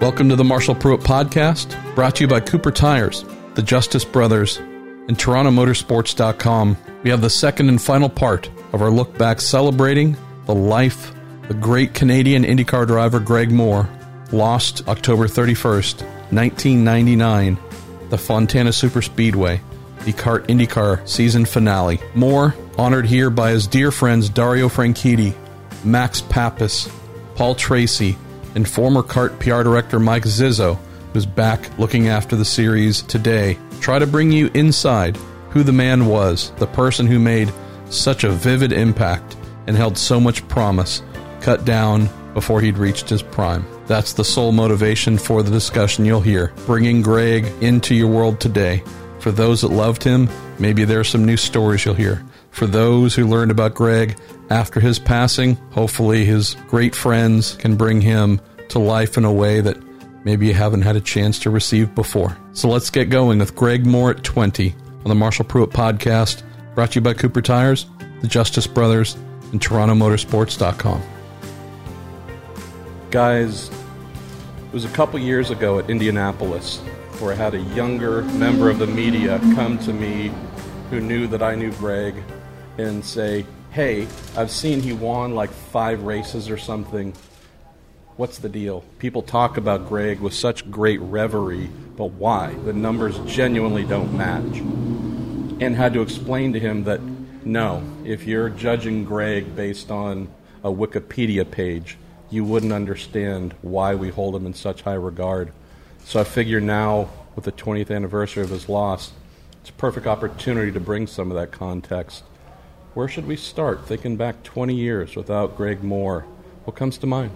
Welcome to the Marshall Pruett Podcast, brought to you by Cooper Tires, the Justice Brothers, and TorontoMotorsports.com. We have the second and final part of our look back celebrating the life the great Canadian IndyCar driver Greg Moore, lost October 31st, 1999, the Fontana Superspeedway, the CART IndyCar season finale. Moore, honored here by his dear friends Dario Franchitti, Max Papis, Paul Tracy, and former CART PR director Mike Zizzo, who's back looking after the series today, try to bring you inside who the man was, the person who made such a vivid impact and held so much promise, cut down before he'd reached his prime. That's the sole motivation for the discussion you'll hear, bringing Greg into your world today. For those that loved him, maybe there are some new stories you'll hear. For those who learned about Greg after his passing, hopefully his great friends can bring him to life in a way that maybe you haven't had a chance to receive before. So let's get going with Greg Moore at 20 on the Marshall Pruett podcast, brought to you by Cooper Tires, the Justice Brothers, and TorontoMotorsports.com. Guys, it was a couple years ago at Indianapolis where I had a younger member of the media come to me who knew that I knew Greg and say, Hey, I've seen he won like five races or something. What's the deal? People talk about Greg with such great reverie, but why? The numbers genuinely don't match. And had to explain to him that no, if you're judging Greg based on a Wikipedia page, you wouldn't understand why we hold him in such high regard. So I figure now, with the 20th anniversary of his loss, it's a perfect opportunity to bring some of that context. Where should we start thinking back 20 years without Greg Moore? What comes to mind?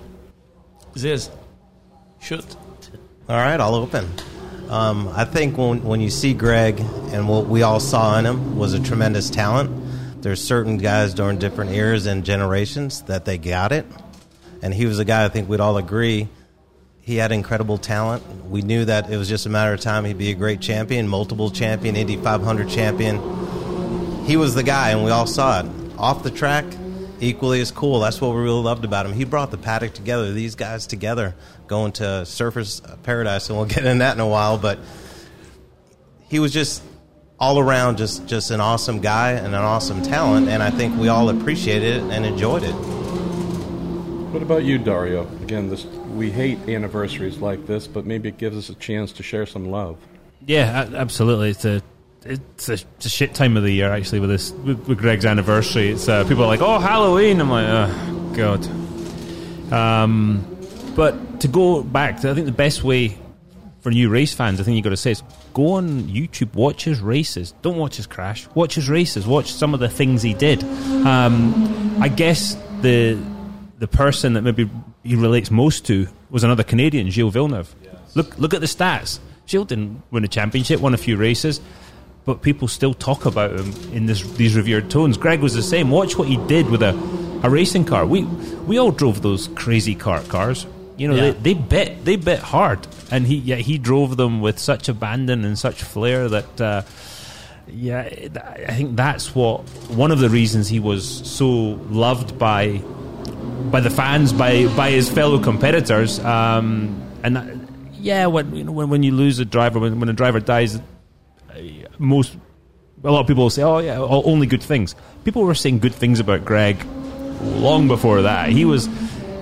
Ziz, shoot. All right, I'll open. Um, I think when, when you see Greg and what we all saw in him was a tremendous talent. There's certain guys during different eras and generations that they got it. And he was a guy I think we'd all agree he had incredible talent. We knew that it was just a matter of time he'd be a great champion, multiple champion, Indy 500 champion. He was the guy, and we all saw it. Off the track, equally as cool. That's what we really loved about him. He brought the paddock together, these guys together, going to Surfers Paradise, and we'll get in that in a while. But he was just all around just, just an awesome guy and an awesome talent, and I think we all appreciated it and enjoyed it. What about you, Dario? Again, this we hate anniversaries like this, but maybe it gives us a chance to share some love. Yeah, absolutely. It's a it's a, it's a shit time of the year actually with this with, with Greg's anniversary. It's uh, people are like, "Oh, Halloween." I'm like, "Oh, god." Um, but to go back, I think the best way for new race fans, I think you've got to say is go on YouTube, watch his races. Don't watch his crash. Watch his races. Watch some of the things he did. Um, I guess the the person that maybe he relates most to was another Canadian, Gilles Villeneuve. Yes. Look, look at the stats. Gilles didn't win a championship, won a few races, but people still talk about him in this, these revered tones. Greg was the same. Watch what he did with a, a racing car. We we all drove those crazy CART cars. You know, yeah. they, they bit they bit hard, and he yeah, he drove them with such abandon and such flair that. Uh, yeah, I think that's what one of the reasons he was so loved by by the fans, by by his fellow competitors. Um, and that, yeah, when, you know, when when you lose a driver, when, when a driver dies, most a lot of people will say, "Oh yeah, only good things." People were saying good things about Greg long before that. He was,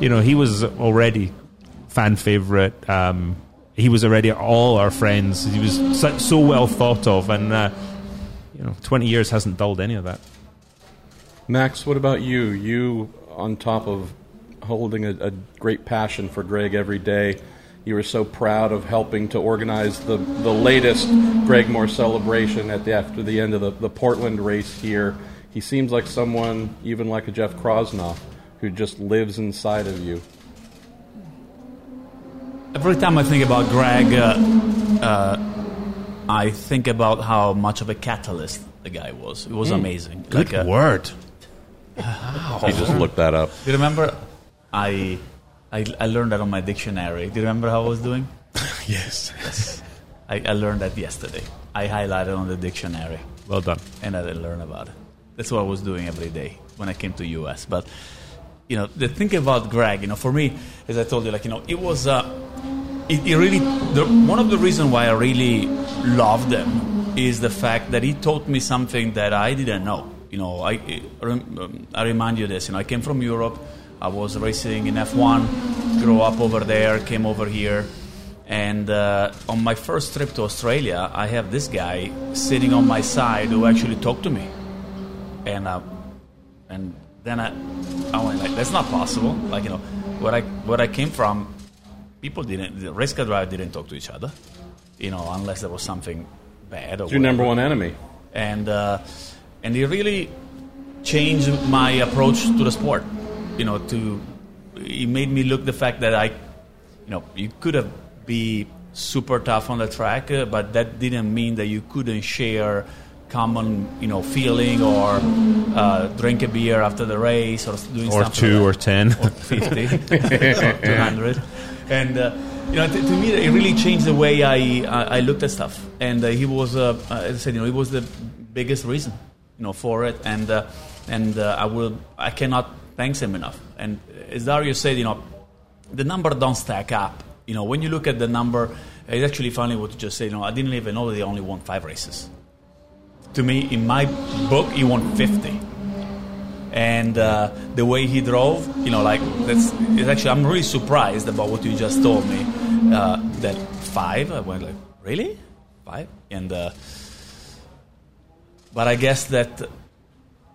you know, he was already fan favorite. Um, he was already all our friends. He was so, so well thought of, and uh, you know, twenty years hasn't dulled any of that. Max, what about you? You on top of holding a, a, great passion for Greg every day. You were so proud of helping to organize the, the latest Greg Moore celebration at the, after the end of the, the Portland race here. He seems like someone, even like a Jeff Krosnoff, who just lives inside of you. Every time I think about Greg, uh, uh, I think about how much of a catalyst the guy was. It was mm. amazing. Good like word. Wow. He just looked that up. You remember? I, I, I learned that on my dictionary. Do you remember how I was doing? yes. yes. I, I learned that yesterday. I highlighted on the dictionary. Well done. And I didn't learn about it. That's what I was doing every day when I came to US. But you know, the thing about Greg, you know, for me, as I told you, like you know, it was uh, it, it really the, one of the reasons why I really love them is the fact that he taught me something that I didn't know. You know, I um, I remind you this. You know, I came from Europe. I was racing in F1, grew up over there, came over here, and uh, on my first trip to Australia, I have this guy sitting on my side who actually talked to me, and uh, and then I I went like, that's not possible. Like you know, where I where I came from, people didn't the race car driver didn't talk to each other, you know, unless there was something bad or It's your number one enemy. and uh, and it really changed my approach to the sport. You know, to it made me look the fact that I, you know, you could have be super tough on the track, uh, but that didn't mean that you couldn't share common, you know, feeling or uh, drink a beer after the race or doing something. Or two like or ten. that. 50 or 200 and uh, you know t- to me it really changed the way I, I, I looked at stuff and uh, he was uh, uh, as I said you know he was the biggest reason you know for it and uh, and uh, I will I cannot thank him enough. And as Dario said you know the number don't stack up. You know when you look at the number it's actually funny what you just said you know I didn't even know they only won five races. To me in my book he won 50 and uh, the way he drove, you know, like that's it's actually I'm really surprised about what you just told me. Uh, that five, I went like, really, five, and uh, but I guess that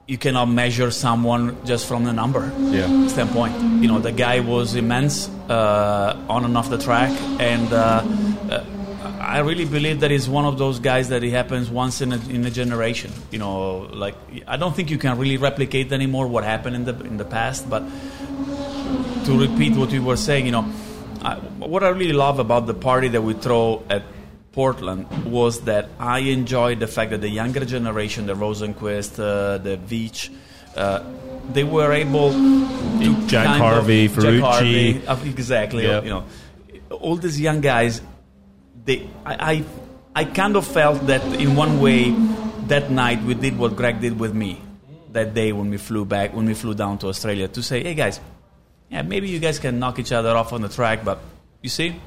you cannot measure someone just from the number Yeah. standpoint. You know, the guy was immense uh, on and off the track, and uh, uh, I really believe that he's one of those guys that it happens once in a, in a generation. You know, like I don't think you can really replicate anymore what happened in the in the past, but to repeat what we were saying, you know, I, what I really love about the party that we throw at Portland was that I enjoyed the fact that the younger generation, the Rosenqvist, uh, the Veach, uh, they were able to Jack Harvey, of, Jack Ferrucci. Harvey, uh, exactly. Yep. You know, all these young guys, they, I, I, I kind of felt that in one way, that night we did what Greg did with me that day when we flew back, when we flew down to Australia to say, hey guys, yeah, maybe you guys can knock each other off on the track, but you see,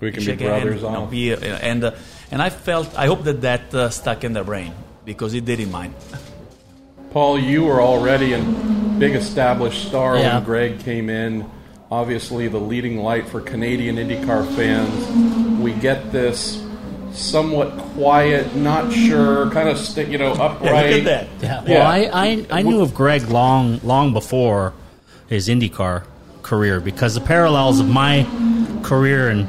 We can be shake a hand, brothers you know, be, uh, and uh, and I felt, I hope that that uh, stuck in their brain because it did in mine. Paul, you were already a big established star Yeah. when Greg came in. Obviously, the leading light for Canadian IndyCar fans. We get this somewhat quiet, not sure, kind of sti- you know upright. Yeah. Yeah. Well, I, I, I knew of Greg long long before his IndyCar career because the parallels of my career and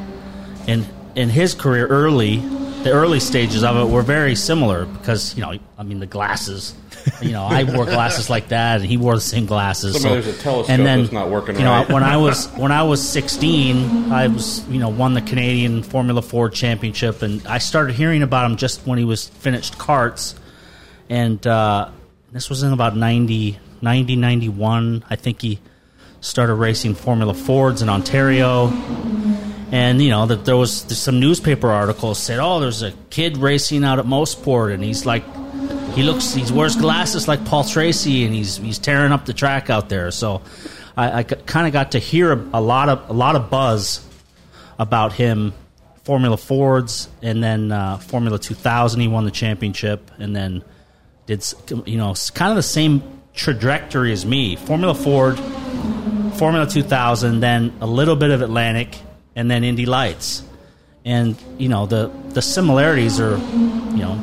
and and his career early, the early stages of it were very similar because you know I mean the glasses. You know, I wore glasses like that, and he wore the same glasses. Somebody there's a telescope and then, that's not working you know, right. when I was when I was 16, I was you know won the Canadian Formula Ford Championship, and I started hearing about him just when he was finished carts, and uh, this was in about 90, 90, 91. I think he started racing Formula Fords in Ontario. And you know that there was some newspaper articles said, "Oh, there's a kid racing out at Mosport, and he's like, he looks, he wears glasses like Paul Tracy, and he's he's tearing up the track out there." So, I, I kind of got to hear a, a lot of a lot of buzz about him, Formula Fords, and then uh, Formula 2000. He won the championship, and then did you know kind of the same trajectory as me, Formula Ford, Formula 2000, then a little bit of Atlantic, and then Indy Lights. And you know the the similarities are, you know,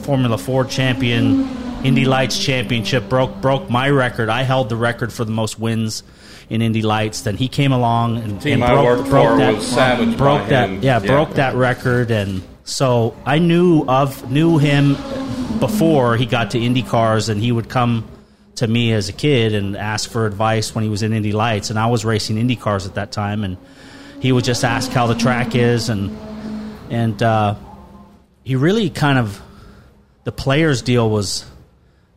Formula Ford champion, Indy Lights championship broke broke my record. I held the record for the most wins in Indy Lights. Then he came along and, and broke, broke that was broke that yeah, Yeah. broke that record and so I knew of knew him before he got to Indy cars and he would come to me as a kid and ask for advice when he was in Indy Lights and I was racing Indy cars at that time and he would just ask how the track is and and uh, he really kind of the Player's deal was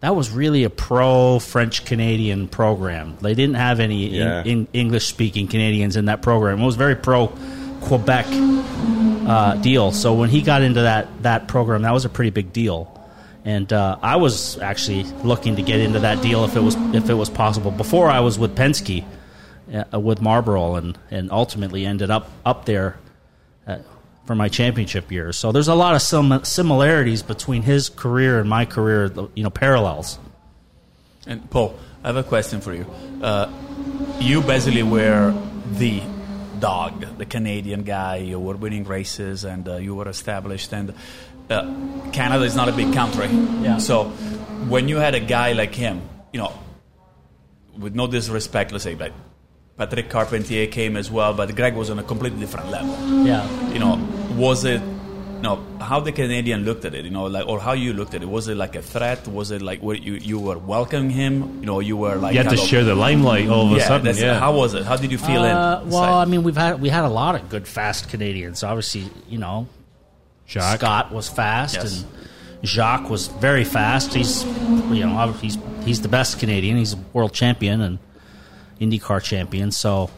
that was really a pro French Canadian program. They didn't have any Yeah. English speaking Canadians in that program. It was very pro Quebec uh, deal. So when he got into that that program, that was a pretty big deal. And uh, I was actually looking to get into that deal if it was if it was possible. Before I was with Penske, uh, with Marlboro, and and ultimately ended up up there uh, for my championship years. So there's a lot of sim- similarities between his career and my career. You know, parallels. And Paul, I have a question for you. Uh, you basically were the dog, the Canadian guy. You were winning races and uh, you were established. And uh, Canada is not a big country. Yeah. So when you had a guy like him, you know, with no disrespect, let's say, but Patrick Carpentier came as well, but Greg was on a completely different level. Yeah. You know, was it you know how the Canadian looked at it, you know, like or how you looked at it. Was it like a threat? Was it like where you you were welcoming him? You know, you were like You had to kind of- share the limelight all of a yeah, sudden. Yeah. How was it? How did you feel Uh, in? well, I mean, we've had we had a lot of good fast Canadians. Obviously, you know, Jacques. Scott was fast, Yes. and Jacques was very fast. He's you know he's he's the best Canadian. He's a world champion and IndyCar champion. So,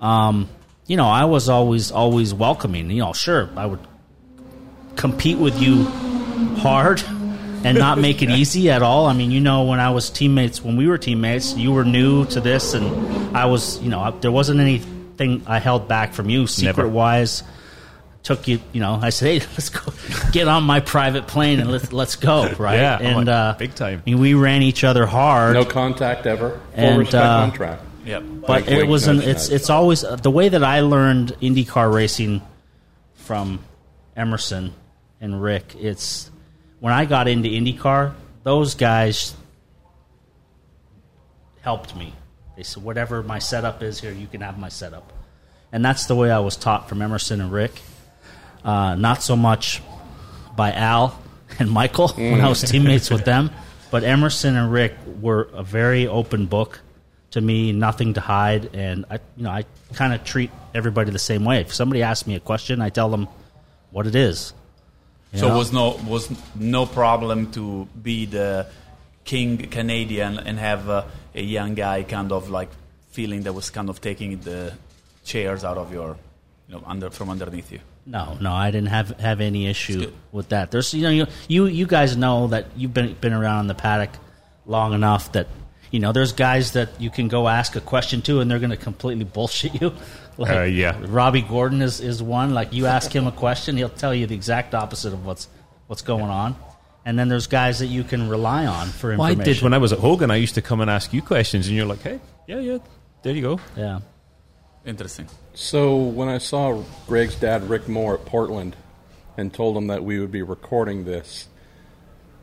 um, you know, I was always always welcoming. You know, sure, I would compete with you hard and not make it easy at all. I mean, you know, when I was teammates, when we were teammates, you were new to this, and I was, you know, I- there wasn't anything I held back from you, secret wise. Took you, you know, I said, hey, let's go get on my private plane and let's let's go, right? Yeah, and like, uh, big time. I mean, we ran each other hard. No contact ever. Full And, respect uh, on track. yeah. but Wink, it wink, was an it's nudge. it's always uh, the way that I learned IndyCar racing from Emerson and Rick. It's when I got into IndyCar, those guys helped me. They said, "Whatever my setup is here, you can have my setup," and that's the way I was taught from Emerson and Rick. Uh, not so much by Al and Michael when I was teammates with them, but Emerson and Rick were a very open book to me, nothing to hide, and I, you know, I kind of treat everybody the same way. If somebody asks me a question, I tell them what it is. So know? was no was no problem to be the king Canadian and have uh, a young guy kind of like feeling that was kind of taking the chairs out of your you know under from underneath you. No, no, I didn't have have any issue with that. There's you know you, you you guys know that you've been been around on the paddock long enough that you know there's guys that you can go ask a question to and they're going to completely bullshit you. Like Uh, yeah. Robby Gordon is, is one. Like you ask him a question, he'll tell you the exact opposite of what's what's going on. And then there's guys that you can rely on for Well, I did when I was at Hogan. I used to come and ask you questions, and you're like, "Hey, yeah, yeah, there you go." yeah. Interesting. So when I saw Greg's dad, Rick Moore, at Portland, and told him that we would be recording this,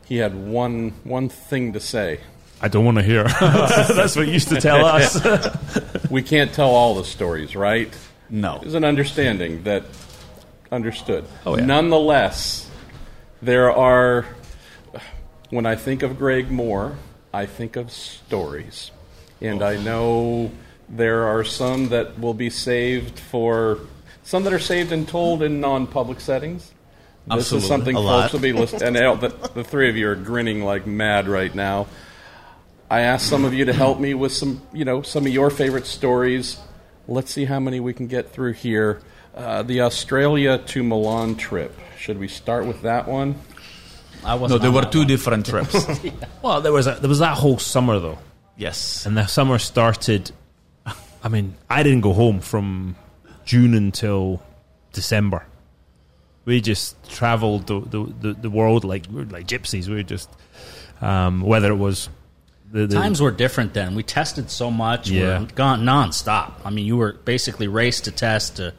he had one one thing to say. I don't want to hear. That's what you used to tell us. We can't tell all the stories, right? No. There's an understanding that understood. Oh, yeah. Nonetheless, there are. When I think of Greg Moore, I think of stories, and I know there are some that will be saved for some that are saved and told in non-public settings. This Absolutely. is something folks will be listening. And the, the three of you are grinning like mad right now. I asked some of you to help me with some, you know, some of your favorite stories. Let's see how many we can get through here. Uh, the Australia to Milan trip. Should we start with that one? I No, wasn't there were two one. different trips. well, there was a, there was that whole summer though, yes. and the summer started. I mean, I didn't go home from June until December. We just travelled the, the, the, the world like we were like gypsies. We were just um, whether it was the, the Times were different then. We tested so much. We Yeah. gone nonstop. I mean, you were basically race to test to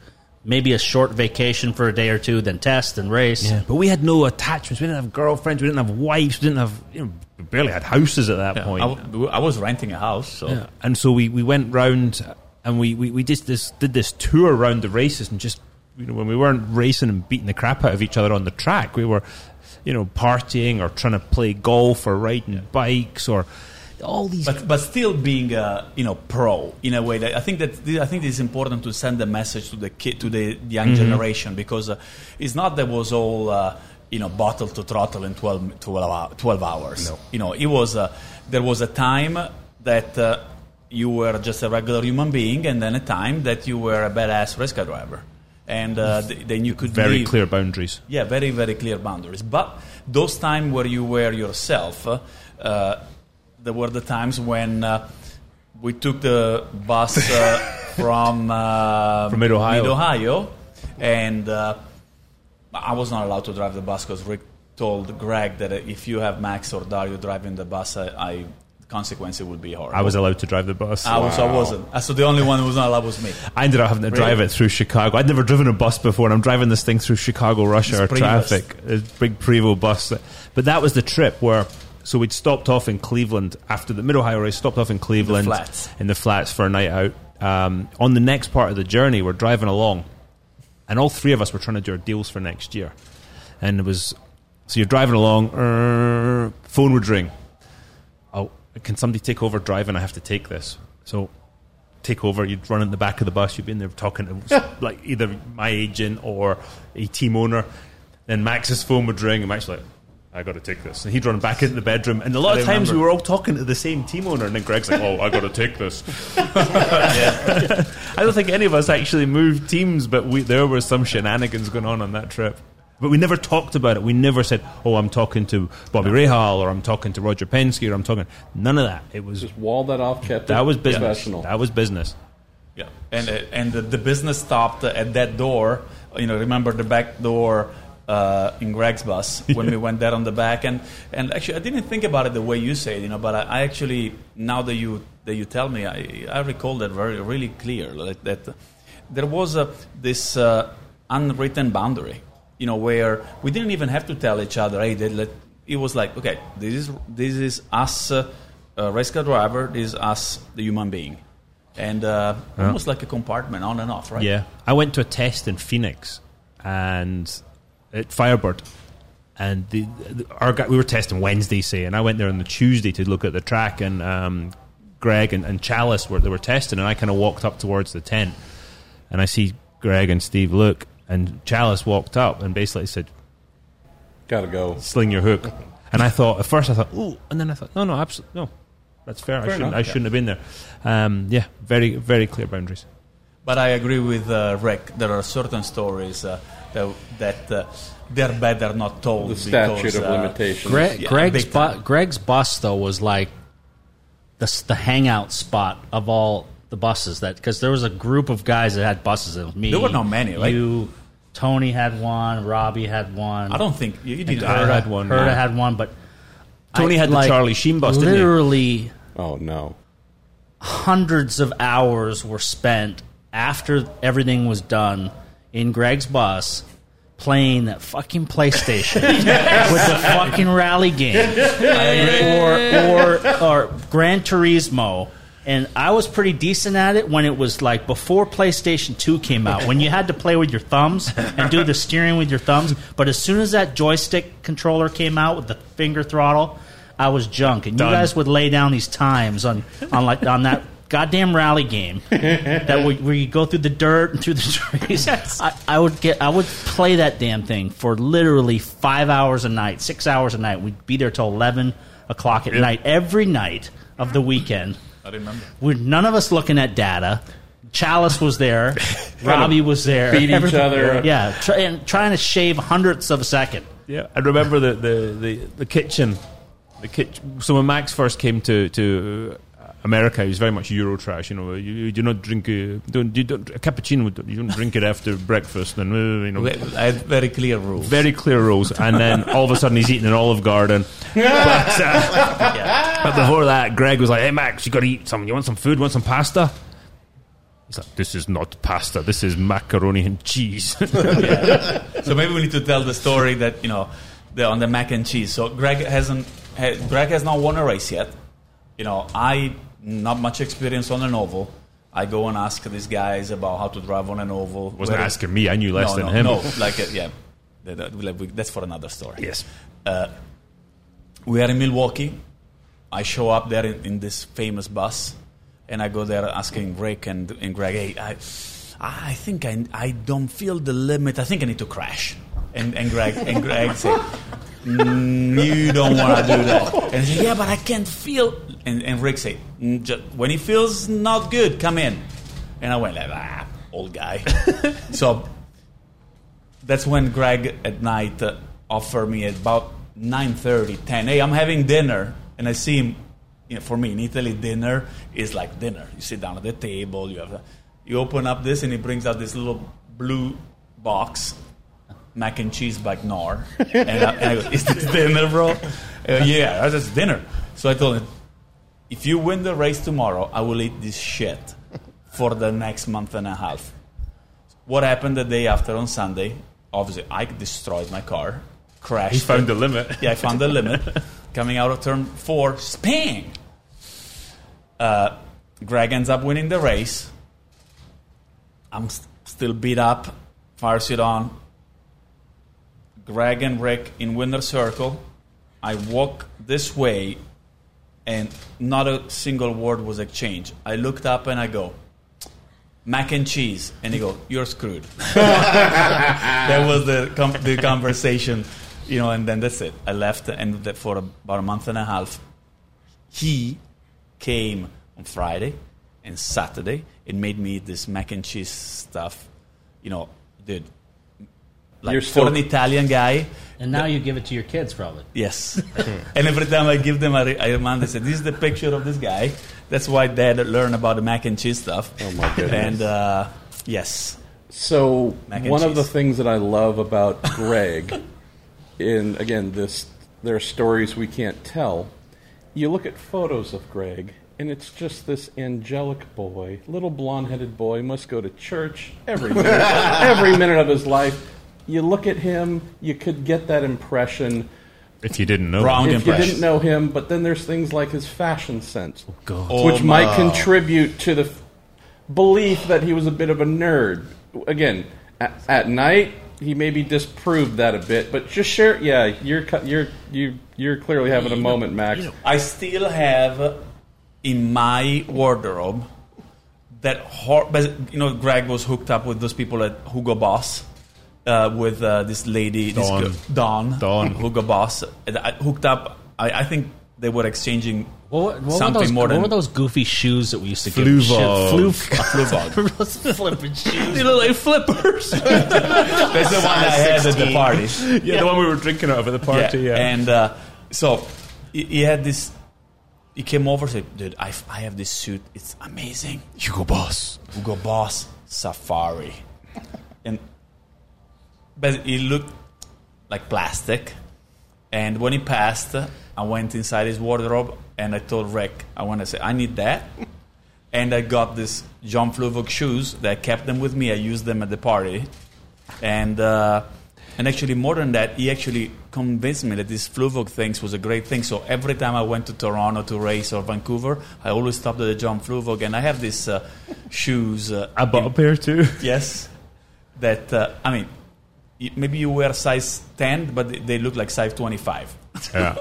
maybe a short vacation for a day or two, then test and race. Yeah, but we had no attachments. We didn't have girlfriends. We didn't have wives. We didn't have. You know, we barely had houses at that Yeah, point. I, w- I was renting a house, so Yeah. And so we, we went round and we, we, we just this did this tour around the races and just you know when we weren't racing and beating the crap out of each other on the track, we were you know partying or trying to play golf or riding bikes or all these. but but still being a you know pro in a way that I think that I think it's important to send a message to the kid to the young generation because uh, it's not that was all uh, you know bottle to throttle in 12, 12, 12 hours. No. You know it was uh, there was a time that uh, you were just a regular human being, and then a time that you were a badass race car driver, and uh, th- then you could very leave- clear boundaries. yeah, very, very clear boundaries. But those times where you were yourself, uh, uh, there were the times when uh, we took the bus uh, from uh, From Mid-Ohio. Mid-Ohio, and uh, I was not allowed to drive the bus because Rick told Greg that if you have Max or Dario driving the bus, I, I the consequence would be horrible. I was allowed to drive the bus. I, was, I wasn't. Uh, So the only one who was not allowed was me. I ended up having to drive it through Chicago. I'd never driven a bus before, and I'm driving this thing through Chicago rush hour traffic. A big Prevost bus. But that was the trip where. So we'd stopped off in Cleveland after the middle race. Stopped off in Cleveland flats. in the flats for a night out. Um, on the next part of the journey, we're driving along, and all three of us were trying to do our deals for next year. And it was so you're driving along. er, phone would ring. Oh, can somebody take over driving? I have to take this. So take over. You'd run in the back of the bus. You'd be in there talking to like either my agent or a team owner. Then Max's phone would ring, and Max was like, "I got to take this." And he'd run back into the bedroom. And a lot I of times we were all talking to the same team owner, and then Greg's like, "Oh, I got to take this." I don't think any of us actually moved teams, but we, there were some shenanigans going on on that trip. But we never talked about it. We never said, "Oh, I'm talking to Bobby Rahal," or "I'm talking to Roger Penske," or "I'm talking." None of that. It was Just wall that off, kept that it was business. professional. That was business. Yeah, and uh, and the, the business stopped at that door. You know, remember the back door uh, in Greg's bus when we went there on the back, and and actually I didn't think about it the way you say it, you know, but I, I actually now that you that you tell me, I, I recall that very really clear like that there was a, this uh, unwritten boundary, you know, where we didn't even have to tell each other, hey, let, it was like, okay, this is this is us, uh, uh, race car driver, this is us, the human being. And uh, almost like a compartment on and off, right? Yeah, I went to a test in Phoenix and at Firebird, and the, the, our guy, we were testing Wednesday, say, and I went there on the Tuesday to look at the track, and um, Greg and, and Challis were they were testing, and I kind of walked up towards the tent, and I see Greg and Steve look, and Challis walked up and basically said, Gotta go. "Sling your hook," and I thought at first I thought, "Ooh," and then I thought, "No, no, absolutely no." That's fair. I shouldn't. enough, I shouldn't have been there. Um, yeah, very, very clear boundaries. But I agree with uh, Rick. There are certain stories uh, that, that uh, they're better not told. The statute because, of uh, limitations. Greg, Yeah, Greg's bu- Greg's bus though was like the the hangout spot of all the buses that because there was a group of guys that had buses. It was me. There were not many, right? You, Tony had one. Robbie had one. I don't think you, you didn't. I had one. Herta yeah. had one, but Tony I, had the like, Charlie Sheen bus, didn't he? Literally Oh no. hundreds of hours were spent after everything was done in Greg's bus playing that fucking PlayStation with the fucking rally game or, or or Gran Turismo. And I was pretty decent at it when it was like before PlayStation 2 came out, when you had to play with your thumbs and do the steering with your thumbs. But as soon as that joystick controller came out with the finger throttle, I was junk. And Done. you guys would lay down these times on, on like on that goddamn rally game that would, where you go through the dirt and through the trees. I, I would get I would play that damn thing for literally five hours a night, six hours a night. We'd be there till eleven o'clock at night every night of the weekend. I remember. With none of us looking at data. Challis was there, Robbie was there, beat each other. Yeah, try, and trying to shave hundredths of a second. Yeah, I remember the, the, the, the kitchen. The kitchen. So when Max first came to to America, is very much Euro trash. You know, you, you do not drink uh, don't, you don't, a cappuccino. You don't drink it after breakfast, and uh, you know. I had very clear rules. Very clear rules, and then all of a sudden he's eating an Olive Garden. But, uh, but before that, Greg was like, "Hey Max, you got to eat something. You want some food? Want some pasta?" He's like, "This is not pasta. This is macaroni and cheese." So maybe we need to tell the story that you know the, on the mac and cheese. So Greg hasn't. Greg has not won a race yet. You know, I not much experience on an oval. I go and ask these guys about how to drive on an oval. Wasn't Where- asking me. I knew less no, than no, him. No, like uh, yeah, That- that- like, we- that's for another story. Yes. we are in Milwaukee. I show up there in, in this famous bus, and I go there asking Rick and, and Greg, hey, I, I think I, I don't feel the limit. I think I need to crash. And, and Greg and Greg say, "Mm, you don't want to do that. And say, yeah, but I can't feel. And, and Rick say, "Mm, when he feels not good, come in. And I went like, ah, old guy. so that's when Greg at night uh, offered me at about 9.30, 10, hey, I'm having dinner. And I see him you know, for me in Italy, dinner is like dinner. You sit down at the table, you have, a, you open up this, and he brings out this little blue box, mac and cheese by Knorr, and I, and I go, "Is this dinner, bro?" Uh, yeah, that's dinner. So I told him, if you win the race tomorrow, I will eat this shit for the next month and a half. What happened the day after on Sunday? Obviously, I destroyed my car, crashed. He found it. the limit. Yeah, I found the limit. Coming out of turn four, spang! Uh, Greg ends up winning the race. I'm st- still beat up, fire suit on. Greg and Rick in winner circle. I walk this way, and not a single word was exchanged. I looked up and I go, mac and cheese, and he go, "You're screwed." that was the com- the conversation, you know, and then that's it. I left, and for about a month and a half, he came on Friday and Saturday and made me this mac and cheese stuff, you know, dude. Like You're for still- an Italian guy, And now you give it to your kids, probably. Yes. and every time I give them, I, re- I remind them, I say, this is the picture of this guy. That's why dad learned about the mac and cheese stuff. Oh, my goodness. And uh, yes. So Mac and one of the cheese. things that I love about Greg, in again this, there are stories we can't tell. You look at photos of Greg, and it's just this angelic boy, little blonde-headed boy, must go to church every minute, every minute of his life. You look at him, you could get that impression If you didn't know. Wrong. if you didn't know him. But then there's things like his fashion sense, oh, God. Oh, which might my. contribute to the f- belief that he was a bit of a nerd. Again, at, at night he maybe disproved that a bit, but just share. Yeah, you're cu- you're you you're clearly having a moment, Max. I still have in my wardrobe that hor- but, you know Greg was hooked up with those people at Hugo Boss uh, with uh, this lady this Dawn. girl- Dawn Dawn. Hugo Boss I hooked up I, I think they were exchanging What, what, something were those, more what than were those goofy shoes that we used to give? Fluevog. Shit, Fluevog. those flipping shoes. they look like flippers that's the one I had at the party Yeah, the one we were drinking out of at the party. Yeah. And uh, so he, he had this. He came over and said, "Dude, I, I have this suit. It's amazing. Hugo Boss. Hugo Boss Safari." and but it looked like plastic. And when he passed, I went inside his wardrobe and I told Rick, I want to say, I need that. And I got this John Fluevog shoes that I kept them with me. I used them at the party. And uh, and actually, more than that, he actually convinced me that this Fluevog things was a great thing. So every time I went to Toronto to race or Vancouver, I always stopped at the John Fluevog. And I have these uh, shoes. Uh, I bought a pair too. Yes. That, uh, I mean, maybe you wear size 10, but they- they look like size 25. Yeah.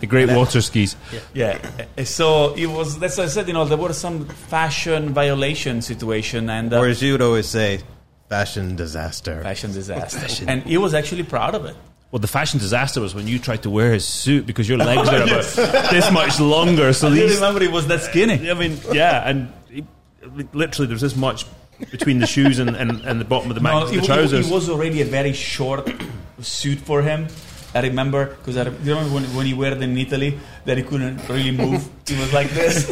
The great water skis. Yeah. Uh, So it was, that's why I said, you know, there were some fashion violation situation and uh, Or as you would always say, fashion disaster. fashion disaster. And he was actually proud of it. Well, the fashion disaster was when you tried to wear his suit because your legs are about this much longer. So I didn't these, remember he was that skinny. I mean, yeah, and he, literally there's this much between the shoes and, and, and the bottom of the, No, mac, it, the trousers. it was already a very short suit for him. I remember because I re- you remember when, when he wore it in Italy that he couldn't really move. he was like this.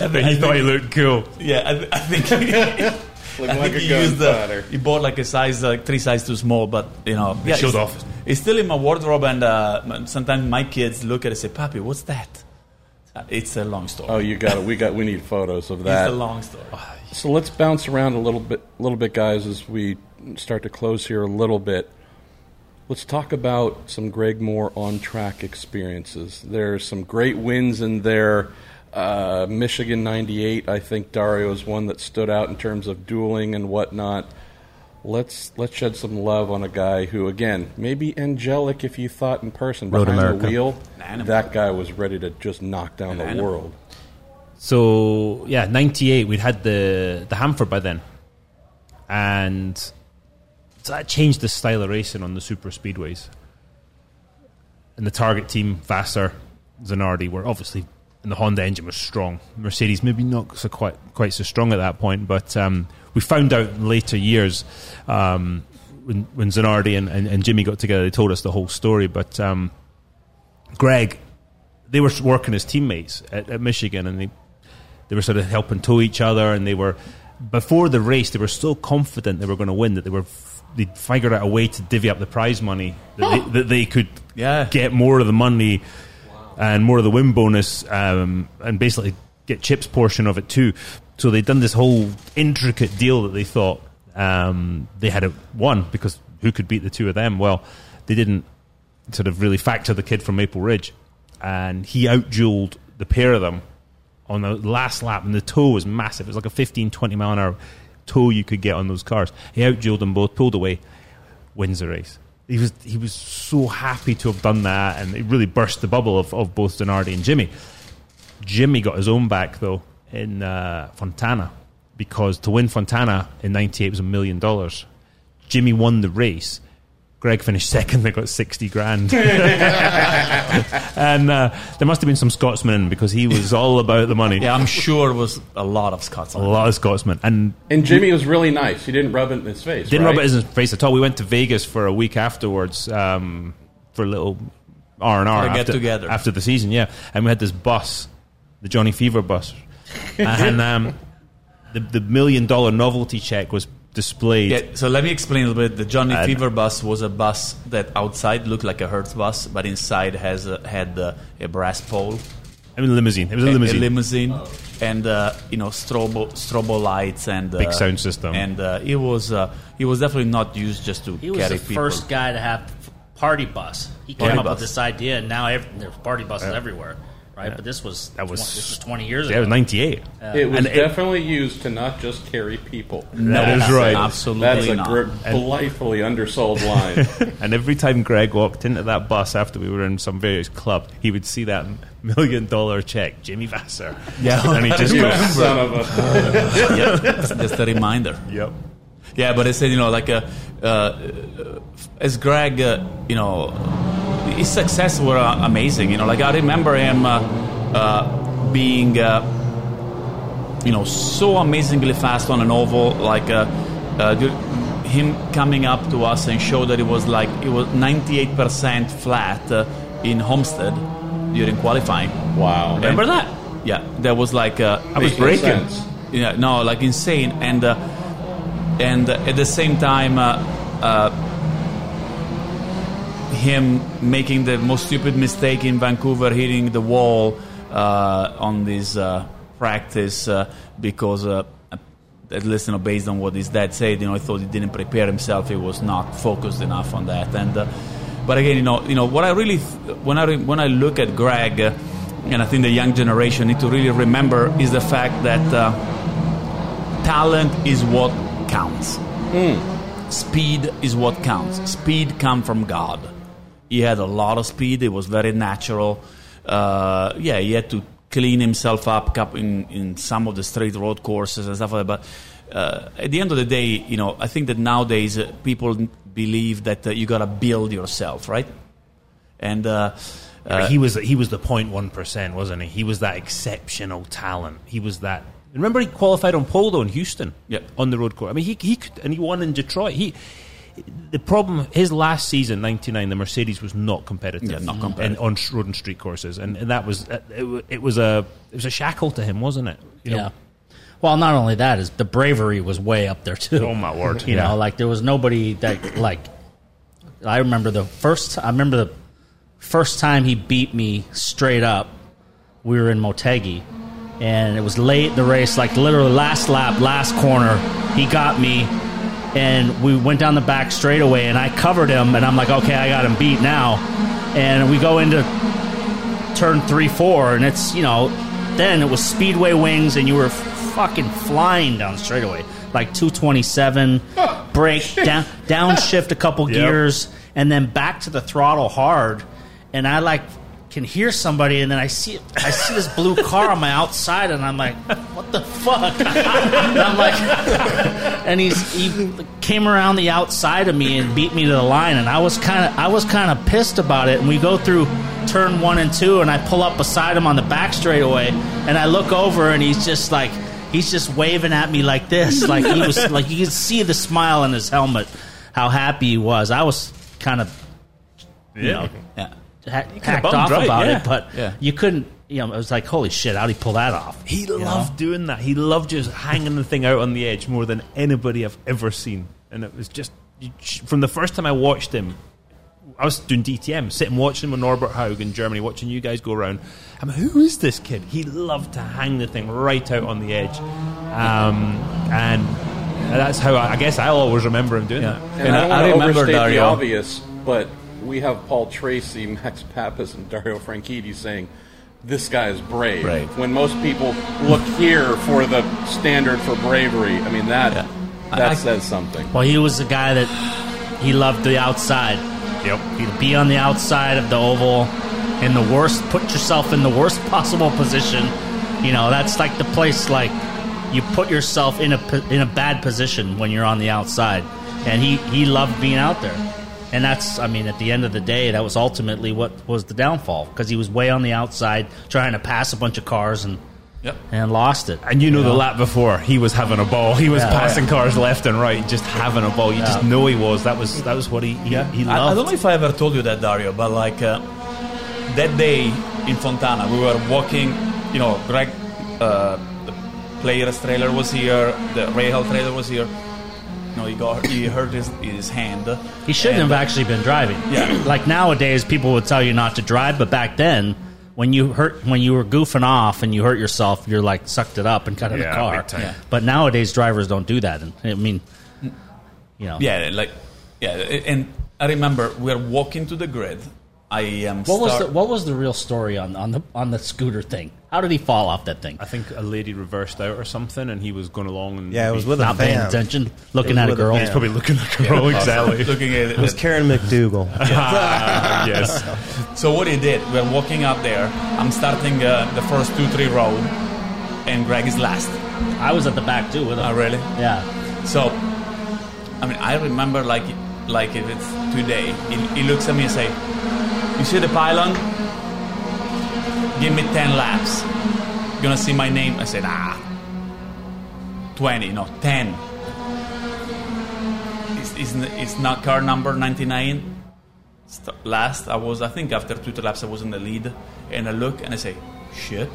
but he thought he looked cool. Yeah, I, th- I think. I like think a he gun used the, he bought like a size like three size too small, but you know, yeah, showed it's, off. It's still in my wardrobe, and uh, sometimes my kids look at it and say, "Papi, what's that?" Uh, It's a long story. Oh, you got it. We got. We need photos of that. it's a long story. So let's bounce around a little bit, little bit, guys, as we start to close here a little bit. Let's talk about some Greg Moore on track experiences. There's some great wins in there. Uh, Michigan '98, I think Dario is one that stood out in terms of dueling and whatnot. Let's let's shed some love on a guy who, again, maybe angelic if you thought in person Road behind the wheel. An animal. That guy was ready to just knock down An the animal. world. So yeah, ninety eight. We'd had the the Handford by then, and so that changed the style of racing on the super speedways. And the target team, Vassar, Zanardi, were obviously, and the Honda engine was strong. Mercedes maybe not so quite quite so strong at that point, but um, we found out in later years um, when when Zanardi and, and, and Jimmy got together, they told us the whole story. But um, Greg they were working as teammates at, at Michigan, and they they were sort of helping tow each other, and they were before the race they were so confident they were going to win that they were they figured out a way to divvy up the prize money that, they, that they could Yeah. get more of the money and more of the win bonus, um, and basically get Chip's portion of it too. So they'd done this whole intricate deal that they thought um, they had it won because who could beat the two of them? Well, they didn't sort of really factor the kid from Maple Ridge, and he outdueled the pair of them on the last lap, and the tow was massive. It was like a 15, 20 mile an hour tow you could get on those cars. He outdueled them both, pulled away, wins the race. He was he was so happy to have done that, and it really burst the bubble of, of both Zanardi and Jimmy. Jimmy got his own back though in uh, Fontana because to win Fontana in '98 was a million dollars. Jimmy won the race. Greg finished second. They got sixty grand, and uh, there must have been some Scotsmen because he was all about the money. Yeah, I'm sure it was a lot of Scotsmen. a lot of Scotsmen, and And Jimmy was really nice. He didn't rub it in his face. didn't right? rub it in his face at all. We went to Vegas for a week afterwards um, for a little R and R For after get-together. after the season. Yeah, and we had this bus, the Johnny Fever bus, and um, the the million dollar novelty check was displayed. Yeah, so let me explain a little bit. The Johnny And- Fever bus was a bus that outside looked like a Hertz bus, but inside has a, had uh, a brass pole, I mean, limousine. It was a a- limousine. a limousine, and uh, you know strobo strobo lights and uh, Big sound system. And uh, it was uh, it was definitely not used just to He was the people. first guy to have party bus. He Party came up with this idea, and now every, there's party buses everywhere, right? But this was That was- twen- this was 20 years yeah, it was ago. ninety eight. It was And it- definitely used to not just carry people. That is right. Absolutely That's a not. gr- delightfully undersold line. And every time Greg walked into that bus after we were in some various club, he would see that million dollar check, Jimmy Vassar. Yeah. and he just you goes, son of a. yeah, just a reminder. "Yep." Yeah, but I said, you know, like uh, uh, as Greg, uh, you know, his success were uh, amazing. You know, like I remember him uh, uh, being, uh, you know, so amazingly fast on an oval. Like uh, uh, him coming up to us and show that it was like it was 98% flat uh, in Homestead during qualifying. Wow. Remember that? Yeah, that was like uh, I was breaking. sense. yeah, no, like insane, and uh, and uh, at the same time, uh, uh, him making the most stupid mistake in Vancouver, hitting the wall uh, on this uh, practice uh, because. Uh, at least, you know, based on what his dad said, you know, I thought he didn't prepare himself. He was not focused enough on that. And, uh, but again, you know, you know, what I really, th- when I re- when I look at Greg, uh, and I think the young generation need to really remember is the fact that uh, talent is what counts. Speed is what counts. Speed come from God. He had a lot of speed. It was very natural. Uh, yeah, he had to clean himself up in, in some of the straight road courses and stuff like that. But uh, at the end of the day, you know, I think that nowadays uh, people believe that uh, you got to build yourself, right? And uh, he was he was the 0.1 percent, wasn't he? He was that exceptional talent. He was that. Remember, he qualified on pole though in Houston, Yeah. on the road course. I mean, he he could, and he won in Detroit. He the problem his last season, '99, the Mercedes was not competitive, Yeah, not competitive. and on road and street courses, and, and that was uh, it, it was a it was a shackle to him, wasn't it? You know? Yeah. Well, not only that is the bravery was way up there too. Oh, my word. You Yeah. know, like there was nobody that like. I remember the first. I remember the first time he beat me straight up. We were in Motegi, and it was late in the race, like literally last lap, last corner. He got me, and we went down the back straightaway, and I covered him, and I'm like, okay, I got him beat now, and we go into turn three, four, and it's you know, then it was speedway wings, and you were fucking flying down straightaway like 227, brake down, downshift a couple Yep. gears, and then back to the throttle hard, and I like can hear somebody, and then I see I see this blue car on my outside, and I'm like, what the fuck? and I'm like, and he's he came around the outside of me and beat me to the line, and I was kind of I was kind of pissed about it. And we go through turn one and two, and I pull up beside him on the back straightaway, and I look over, and he's just like he's just waving at me like this, like he was like you could see the smile in his helmet, how happy he was. I was kind of, you know, yeah. Ha- hacked off right? about Yeah. it, but Yeah. you couldn't. You know, it was like, holy shit! How'd he pull that off? He You loved know? doing that. He loved just hanging the thing out on the edge more than anybody I've ever seen. And it was just from the first time I watched him. I was doing DTM, sitting watching him with Norbert Haug in Germany, watching you guys go around. I'm like, who is this kid? He loved to hang the thing right out on the edge, um, and that's how I, I guess I'll always remember him doing that. And, And I I- I remember overstate the Dario. obvious, but we have Paul Tracy, Max Papis, and Dario Franchitti saying this guy is brave. Brave. When most people look here for the standard for bravery, I mean that Yeah. that I- says something. Well, he was the guy that he loved the outside. Yep. He'd be on the outside of the oval in the worst. Put yourself in the worst possible position. You know, that's like the place. Like you put yourself in a in a bad position when you're on the outside, and he he loved being out there. And that's, I mean, at the end of the day, that was ultimately what was the downfall because he was way on the outside trying to pass a bunch of cars and Yep. and lost it. And you know, the lap before, he was having a ball. He was Yeah. passing cars left and right, just having a ball. You just know he was. That was that was what he he, he I, I don't know if I ever told you that, Dario, but like uh, that day in Fontana, we were walking. You know, Greg, uh, the Player's trailer was here. The Rahal trailer was here. You know, he got he hurt his, his hand. He shouldn't And, have uh, actually been driving. Yeah. Like nowadays, people would tell you not to drive, but back then, when you hurt, when you were goofing off and you hurt yourself, you're like sucked it up and got in the car. big time. Yeah. But nowadays, drivers don't do that. And I mean, you know, Yeah, like yeah, and I remember we were walking to the grid. I am. What was the what was the real story on, on the on the scooter thing? How did he fall off that thing? I think a lady reversed out or something, and he was going along and Yeah, it was with a Not paying fan. attention, looking at a with a girl. He's probably looking at a girl exactly. looking at It was Karen McDougal. Ah, yes. So what he did, we're walking up there. I'm starting uh, the first two, three row, and Greg is last. I was at the back too with him. Oh, really? Yeah. So, I mean, I remember like like if it's today. He, he looks at me and say, "You see the pylon? Give me ten laps. You're gonna see my name." I said, "Ah, twenty, no, ten. It's, it's, it's not car number ninety nine. Last, I was, I think, after two laps, I was in the lead, and I look and I say, "Shit."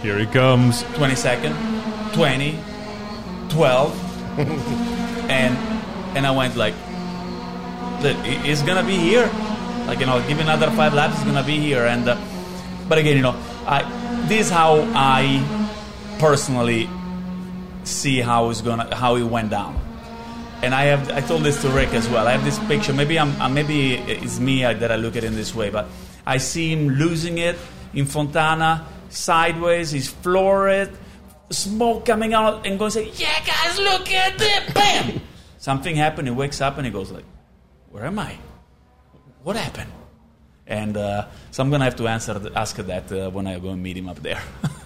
Here he comes. 20 second, 20, 12, and and I went like, it's gonna be here. Like you know, give another five laps, he's gonna be here. And uh, but again, you know, I this is how I personally see how it's gonna how it went down. And I have I told this to Ric as well. I have this picture. Maybe I'm uh, maybe it's me uh, that I look at it in this way, but I see him losing it in Fontana sideways. He's floored, smoke coming out, and going to say, "Yeah, guys, look at it!" Bam! Something happened. He wakes up and he goes like, "Where am I? What happened?" And uh, so I'm gonna have to answer ask that uh, when I go and meet him up there.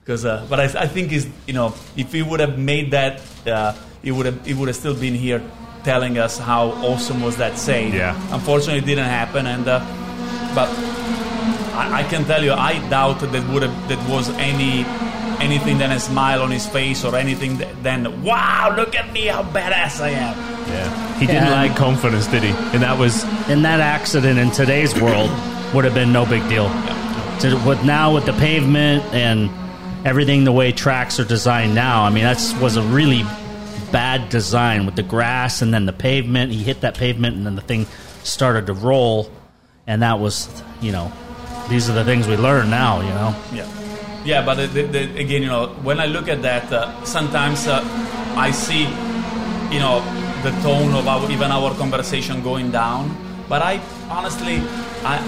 Because, uh, but I, I think is you know if he would have made that, uh, he would have he would have still been here telling us how awesome was that save. Yeah. Unfortunately, it didn't happen, and uh, but I, I can tell you, I doubt that would have that was any anything than a smile on his face or anything th- than wow, look at me, how badass I am. Yeah. He didn't Yeah. lack confidence, did he? And that was And that accident in today's world would have been no big deal. To, with now with the pavement and everything the way tracks are designed now, I mean that was a really bad design with the grass and then the pavement. He hit that pavement and then the thing started to roll, and that was you know these are the things we learn now. You know. Yeah, yeah, but the, the, the, again, you know, when I look at that, uh, sometimes uh, I see, you know, the tone of our even our conversation going down. But I honestly, I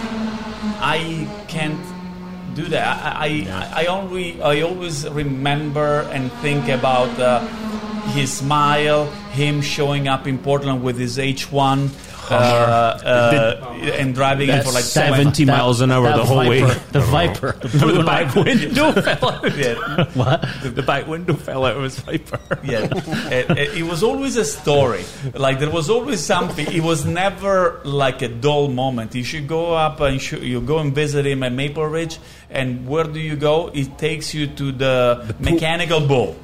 I can't do that. I I, I only I always remember and think about uh, his smile, him showing up in Portland with his H1. Uh, uh, and driving it for like Seventy miles an hour the whole way. The Viper. The blue the and back window fell out. Yeah. What? The back window fell out of his Viper. Yeah, it, it, it was always a story. Like there was always something. It was never like a dull moment. You should go up and sh- you go and visit him at Maple Ridge, and where do you go? It takes you to the, mechanical bull.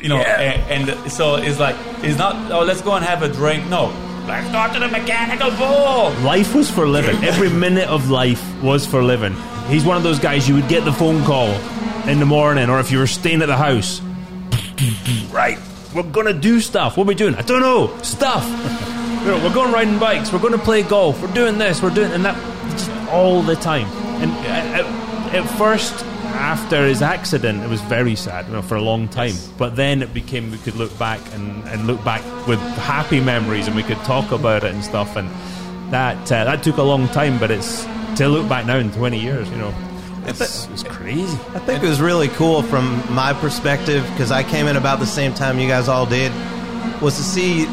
You know, a- and, so it's like it's not. Oh, let's go and have a drink. No, Let's go to the mechanical bull. Life was for living. Every minute of life was for living. He's one of those guys you would get the phone call in the morning, or if you were staying at the house. Right, we're gonna do stuff. What are we doing? I don't know. Stuff. You know, we're going riding bikes. We're going to play golf. We're doing this. We're doing and that just all the time. And uh, at, at first, after his accident, it was very sad you know, for a long time. But then it became we could look back and, and look back with happy memories, and we could talk about it and stuff. And that uh, that took a long time, but it's to look back now in twenty years, you know. It's, it's crazy. I think it was really cool from my perspective because I came in about the same time you guys all did. Was to see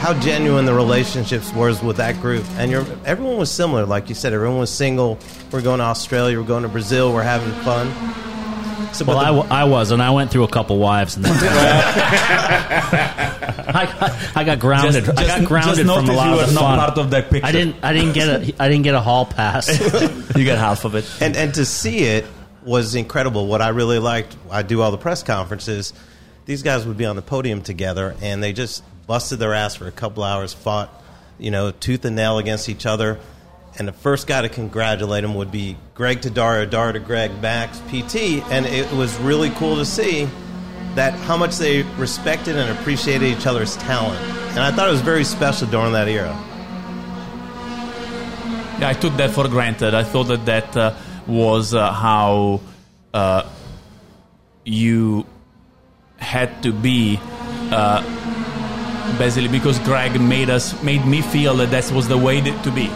how genuine the relationships was with that group, and you everyone was similar. Like you said, everyone was single. We're going to Australia. We're going to Brazil. We're having fun. So, well, the, I, w- I was, and I went through a couple wives, and then I, got, I got grounded. Just, I got grounded from a lot of fun. Part of that picture. I didn't. I didn't get a. I didn't get a hall pass. you got half of it, and and to see it was incredible. What I really liked, I do all the press conferences. These guys would be on the podium together, and they just busted their ass for a couple hours, fought, you know, tooth and nail against each other. And the first guy to congratulate him would be Greg to Dario, Dario to Greg, Max, PT. And it was really cool to see that how much they respected and appreciated each other's talent. And I thought it was very special during that era. Yeah, I took that for granted. I thought that that uh, was uh, how uh, you had to be uh, basically because Greg made us made me feel that that was the way to be.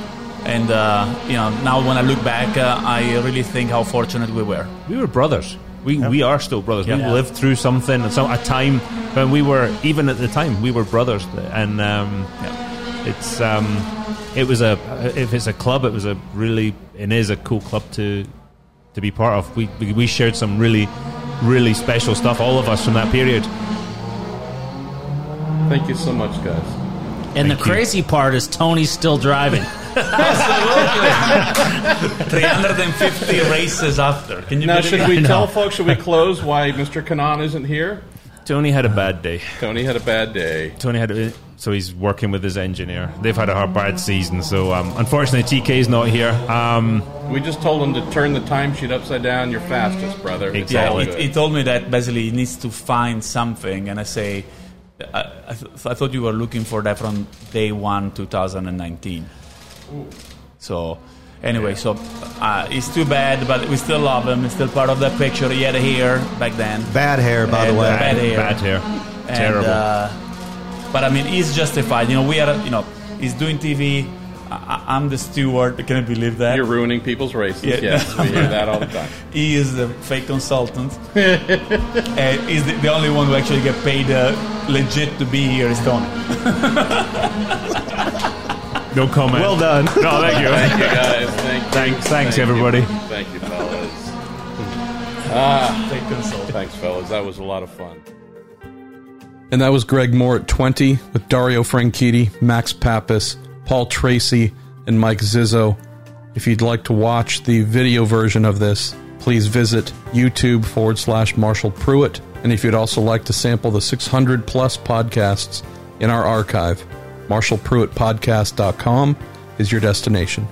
And uh, you know, now when I look back, uh, I really think how fortunate we were. We were brothers. We, we are still brothers. Yeah. We lived through something, some a time when we were even at the time we were brothers, and um, yeah. it's um, it was a if it's a club, it was a really it is a cool club to to be part of. We we shared some really really special stuff, all of us from that period. Thank you so much, guys. And Thank the crazy part is Tony's still driving. Absolutely. 350 races after. Can you now, should we tell folks, should we close why Mr. Kanaan isn't here? Tony had a bad day. Tony had a bad day. Tony had a, so he's working with his engineer. They've had a hard bad season, so um, unfortunately TK's not here. Um, we just told him to turn the timesheet upside down. You're fastest, brother. Exactly. Yeah, he, he, told me that basically he needs to find something, and I say I, I, th- I, thought you were looking for that from day one, 2019. Ooh. So, anyway, so uh, it's too bad, but we still love him. He's still part of that picture. He had hair back then. Bad hair, by and, the way. Uh, bad hair. Bad hair. And, Terrible. Uh, but I mean, he's justified. You know, we are. You know, he's doing TV. I, am the steward. Can I believe that? You're ruining people's races. Yeah. Yes, we hear that all the time. he is the fake consultant. and he's the, the, only one who actually get paid uh, legit to be here is Tony. no comment. Well done. No, thank you. thank you, guys. Thank you. Thanks, thanks, thank everybody. You. Thank you, fellas. Ah, fake consultant. Thanks, fellas. That was a lot of fun. And that was Greg Moore at 20 with Dario Franchitti, Max Papis, Paul Tracy, and Mike Zizzo. If you'd like to watch the video version of this, please visit YouTube forward slash Marshall Pruett. And if you'd also like to sample the 600 plus podcasts in our archive, marshallpruettpodcast.com is your destination.